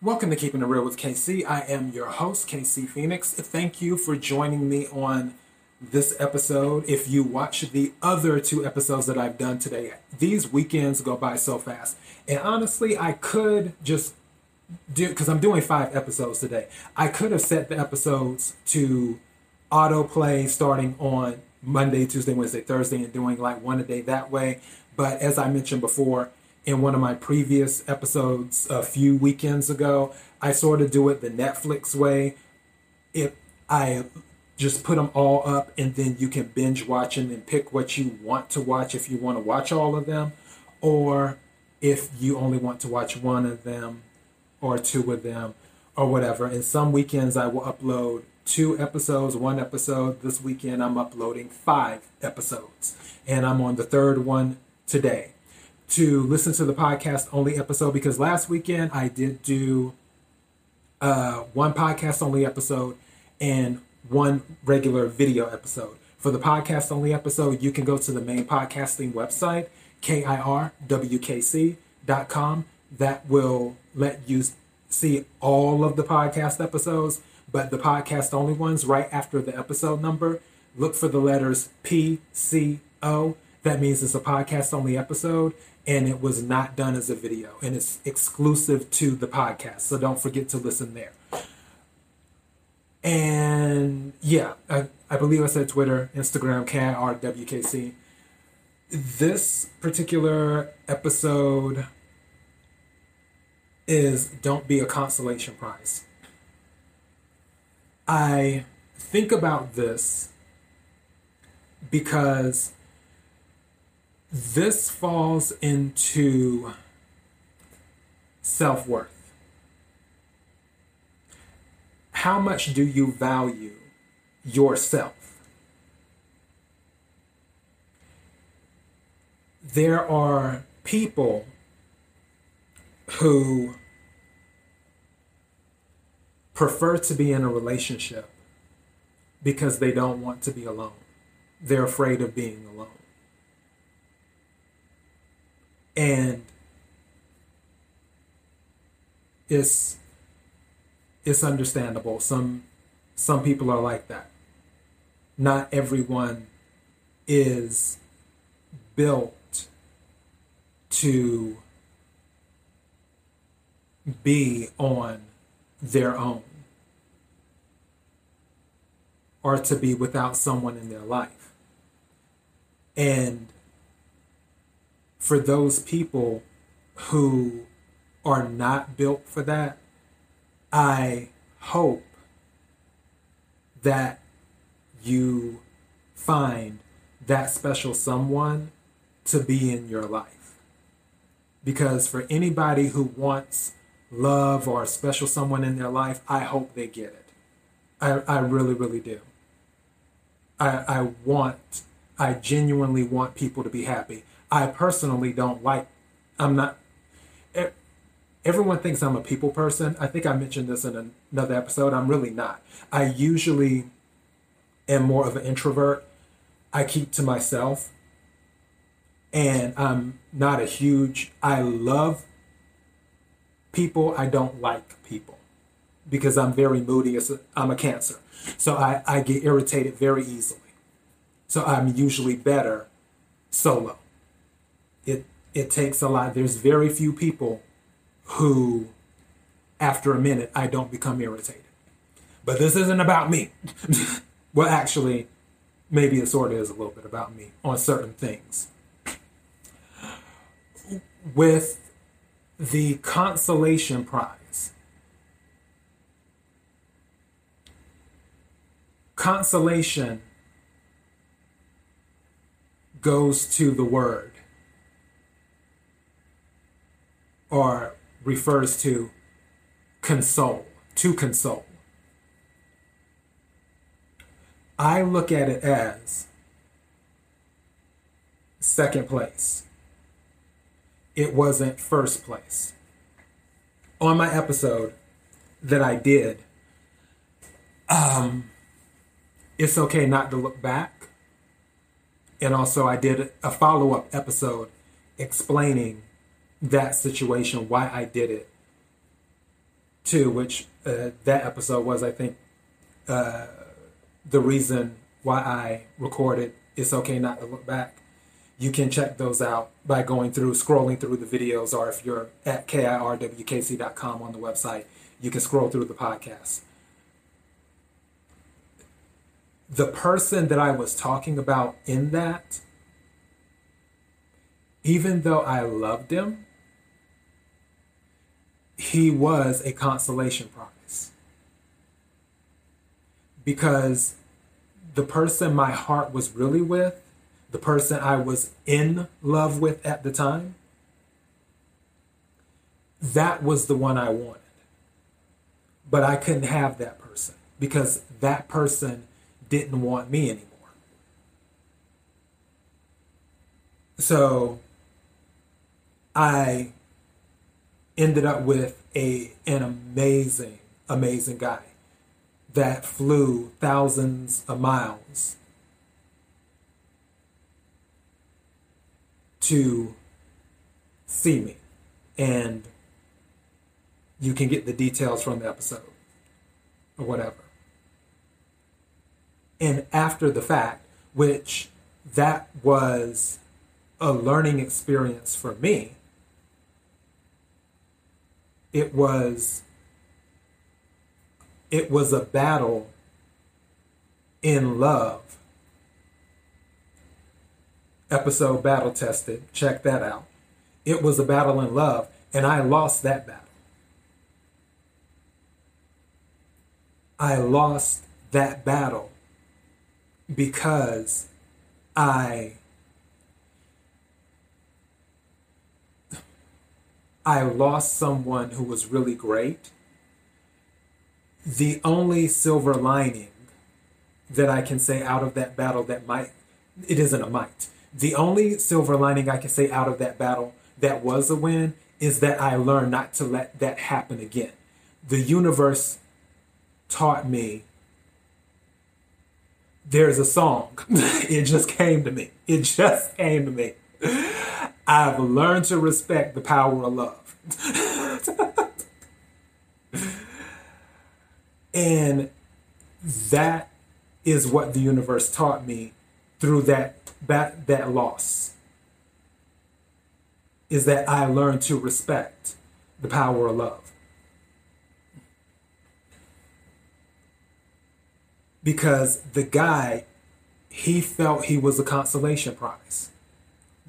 Welcome to Keeping It Real with KC. I am your host, KC Phoenix. Thank you for joining me on this episode. If you watch the other two episodes that I've done today, these weekends go by so fast. And honestly, I could just do, because I'm doing five episodes today, I could have set the episodes to autoplay starting on Monday, Tuesday, Wednesday, Thursday, and doing like one a day that way. But as I mentioned before, in one of my previous episodes a few weekends ago, I sort of do it the Netflix way. If I just put them all up and then you can binge watch them and pick what you want to watch if you want to watch all of them, or if you only want to watch one of them or two of them or whatever. And some weekends I will upload two episodes, one episode. This weekend I'm uploading five episodes, and I'm on the third one today to listen to the podcast only episode because last weekend I did do uh, one podcast only episode and one regular video episode. For the podcast only episode, you can go to the main podcasting website, kirwkc.com. That will let you see all of the podcast episodes, but the podcast only ones right after the episode number, look for the letters PCO. That means it's a podcast only episode and it was not done as a video and it's exclusive to the podcast. So don't forget to listen there. And yeah, I, I believe I said Twitter, Instagram, KIRWKC. This particular episode is Don't Be a Consolation Prize. I think about this because this falls into self worth. How much do you value yourself? There are people who prefer to be in a relationship because they don't want to be alone. They're afraid of being alone. And it's it's understandable. Some some people are like that. Not everyone is built to be on their own or to be without someone in their life. And for those people who are not built for that, I hope that you find that special someone to be in your life. Because for anybody who wants love or a special someone in their life, I hope they get it. I, I really, really do. I, I want, I genuinely want people to be happy. I personally don't like. I'm not. Everyone thinks I'm a people person. I think I mentioned this in another episode. I'm really not. I usually am more of an introvert. I keep to myself. And I'm not a huge. I love people. I don't like people because I'm very moody. I'm a cancer. So I, I get irritated very easily. So I'm usually better solo it it takes a lot. There's very few people who, after a minute, I don't become irritated. But this isn't about me. well, actually, maybe it sort of is a little bit about me on certain things. With the consolation prize, consolation goes to the word or refers to console, to console. I look at it as second place. It wasn't first place. On my episode that I did, um, it's okay not to look back. And also, I did a follow up episode explaining that situation, why I did it. too, which uh, that episode was, I think, uh, the reason why I recorded It's Okay Not to Look Back. You can check those out by going through, scrolling through the videos, or if you're at kirwkc.com on the website, you can scroll through the podcast. The person that I was talking about in that, even though I loved him, he was a consolation prize. Because the person my heart was really with, the person I was in love with at the time, that was the one I wanted. But I couldn't have that person because that person didn't want me anymore. So I ended up with a an amazing, amazing guy that flew thousands of miles to see me. And you can get the details from the episode or whatever. And after the fact, which that was a learning experience for me it was it was a battle in love. Episode battle tested. Check that out. It was a battle in love and i lost that battle. I lost that battle because i I lost someone who was really great, the only silver lining that I can say out of that battle that might, it isn't a might. The only silver lining I can say out of that battle that was a win is that I learned not to let that happen again. The universe taught me there's a song. it just came to me. It just came to me. I've learned to respect the power of love. and that is what the universe taught me through that that that loss is that I learned to respect the power of love. Because the guy, he felt he was a consolation prize.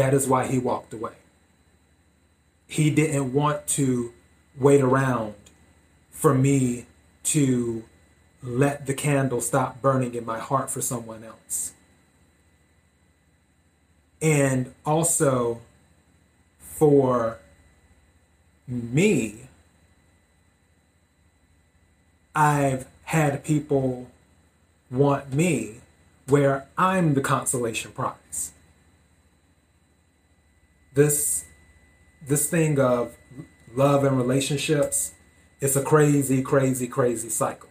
That is why he walked away. He didn't want to wait around for me to let the candle stop burning in my heart for someone else. And also for me, I've had people want me where I'm the consolation prize this this thing of love and relationships it's a crazy crazy crazy cycle.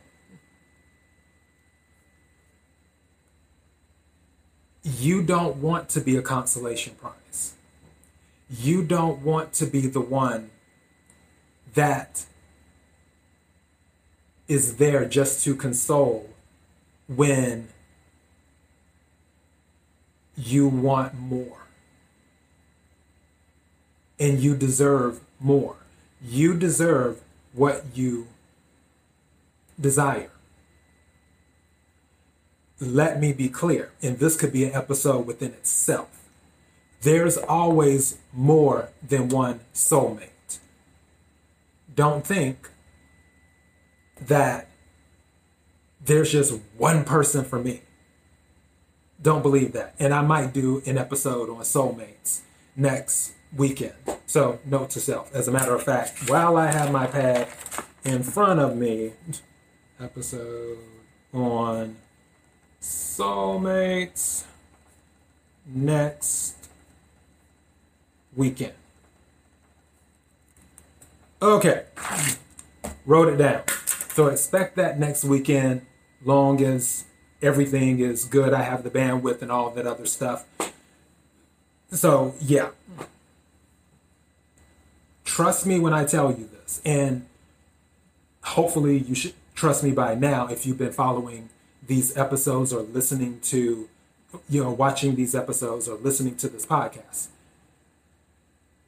You don't want to be a consolation prize. You don't want to be the one that is there just to console when you want more and you deserve more. You deserve what you desire. Let me be clear, and this could be an episode within itself. There's always more than one soulmate. Don't think that there's just one person for me. Don't believe that. And I might do an episode on soulmates next weekend. So, note to self. As a matter of fact, while I have my pad in front of me, episode on soulmates next weekend. Okay, wrote it down. So expect that next weekend, long as everything is good. I have the bandwidth and all that other stuff. So yeah, trust me when I tell you this. And hopefully you should trust me by now if you've been following these episodes or listening to you know watching these episodes or listening to this podcast.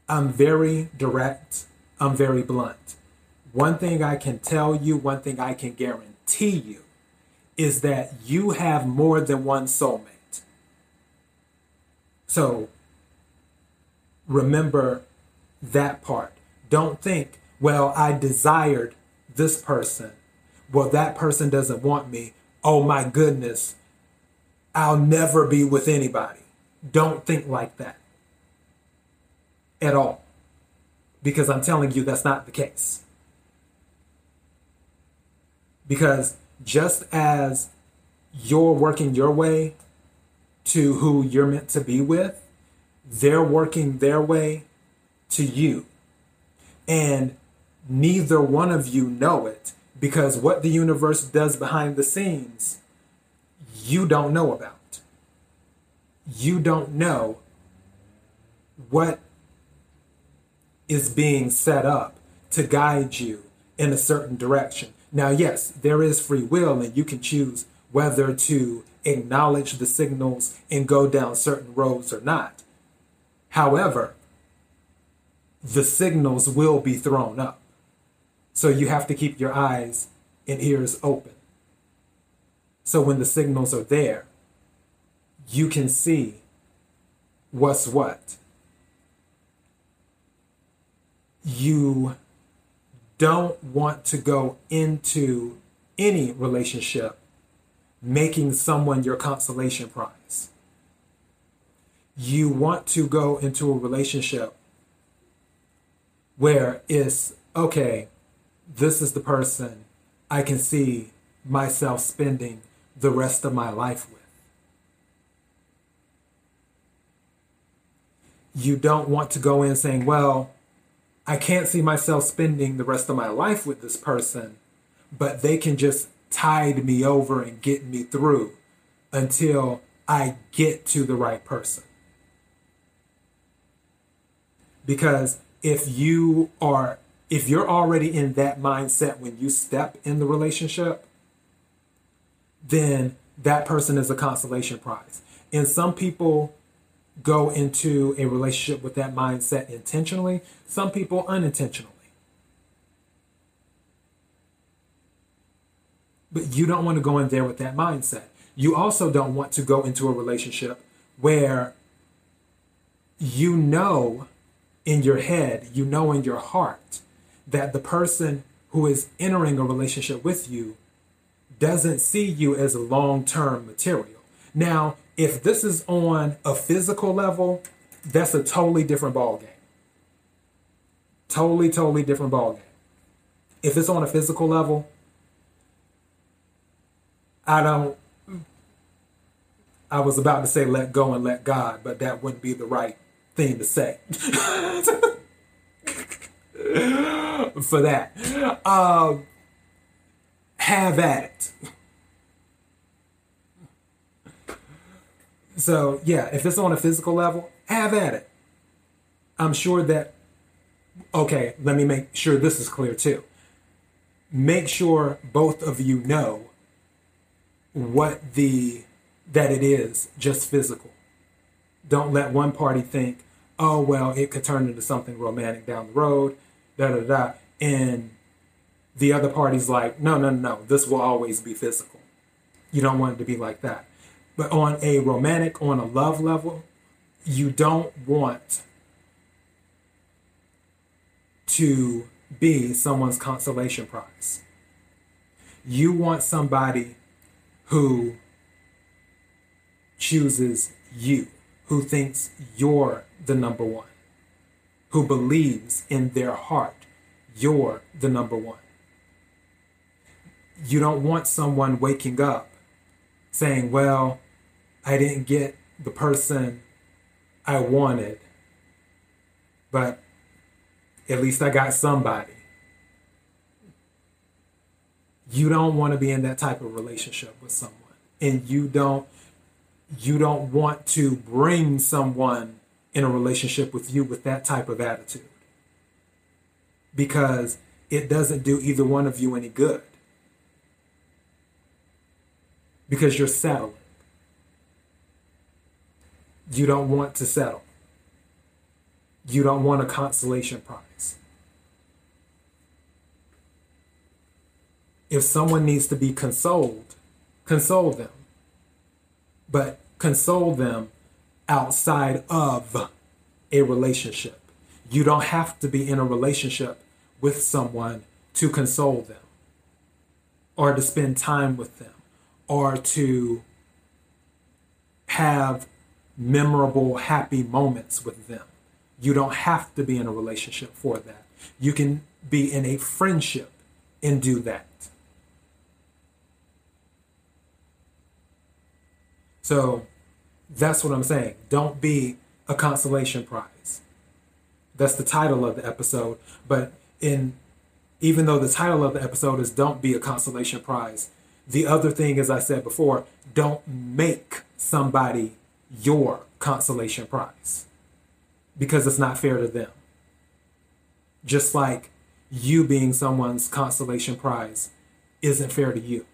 I'm very direct. I'm very blunt. One thing i can tell you one thing i can guarantee you is that you have more than one soulmate. So remember that part don't think well i desired this person well that person doesn't want me oh my goodness, I'll never be with anybody. Don't think like that at all. Because I'm telling you, that's not the case. Because just as you're working your way to who you're meant to be with, they're working their way to you. And neither one of you know it because what the universe does behind the scenes, you don't know about. You don't know what is being set up to guide you in a certain direction. Now, yes, there is free will, and you can choose whether to acknowledge the signals and go down certain roads or not. However, the signals will be thrown up. So you have to keep your eyes and ears open. So when the signals are there, you can see what's what. You don't want to go into any relationship making someone your consolation prize. You want to go into a relationship where it's okay, this is the person I can see myself spending the rest of my life with. You don't want to go in saying, well, I can't see myself spending the rest of my life with this person, but they can just tide me over and get me through until I get to the right person. Because if you are if you're already in that mindset when you step in the relationship, then that person is a consolation prize. And some people go into a relationship with that mindset intentionally, some people unintentionally. But you don't want to go in there with that mindset. You also don't want to go into a relationship where you know in your head, you know in your heart that the person who is entering a relationship with you doesn't see you as long term material. Now, if this is on a physical level, that's a totally different ballgame. Totally, totally different ballgame. If it's on a physical level, I don't. I was about to say let go and let God, but that wouldn't be the right thing to say. for that. Um, have at it. So, yeah, if it's on a physical level, have at it. I'm sure that, okay, let me make sure this is clear too. Make sure both of you know what the, that it is just physical. Don't let one party think, oh, well, it could turn into something romantic down the road da da da. And the other party's like, no, no, no, this will always be physical. You don't want it to be like that. But on a romantic, on a love level, you don't want to be someone's consolation prize. You want somebody who chooses you, who thinks you're the number one who believes in their heart you're the number one. You don't want someone waking up saying, Well, I didn't get the person I wanted, but at least I got somebody. You don't want to be in that type of relationship with someone. And you don't you don't want to bring someone in a relationship with you with that type of attitude. Because it doesn't do either one of you any good because you're settling. You don't want to settle. You don't want a consolation prize. If someone needs to be consoled, console them. But console them outside of a relationship. You don't have to be in a relationship with someone to console them or to spend time with them or to have memorable, happy moments with them. You don't have to be in a relationship for that. You can be in a friendship and do that. So that's what I'm saying. Don't be a consolation prize. That's the title of the episode. But in even though the title of the episode is Don't Be a Consolation Prize, the other thing, as I said before, don't make somebody your consolation prize because it's not fair to them. Just like you being someone's consolation prize isn't fair to you.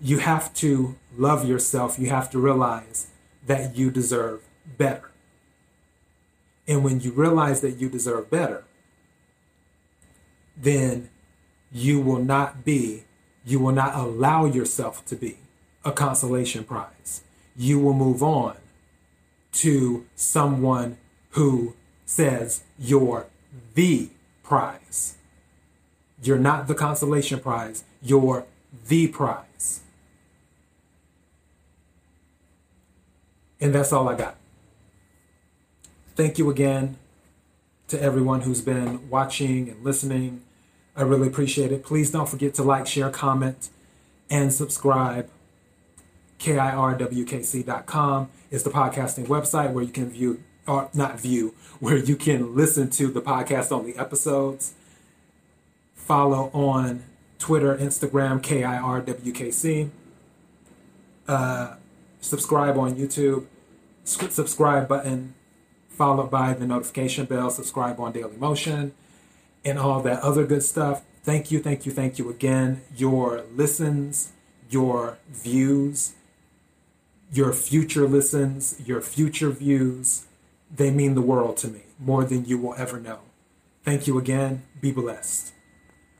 You have to love yourself. You have to realize that you deserve better. And when you realize that you deserve better, then you will not be, you will not allow yourself to be a consolation prize. You will move on to someone who says you're the prize. You're not the consolation prize, you're the prize. And that's all I got. Thank you again to everyone who's been watching and listening. I really appreciate it. Please don't forget to like, share, comment, and subscribe. KIRWKC.com is the podcasting website where you can view, or not view, where you can listen to the podcast only episodes. Follow on Twitter, Instagram, KIRWKC. Uh, subscribe on YouTube, subscribe button, followed by the notification bell, subscribe on Daily Motion, and all that other good stuff. Thank you, thank you, thank you again. Your listens, your views, your future listens, your future views, they mean the world to me, more than you will ever know. Thank you again. Be blessed.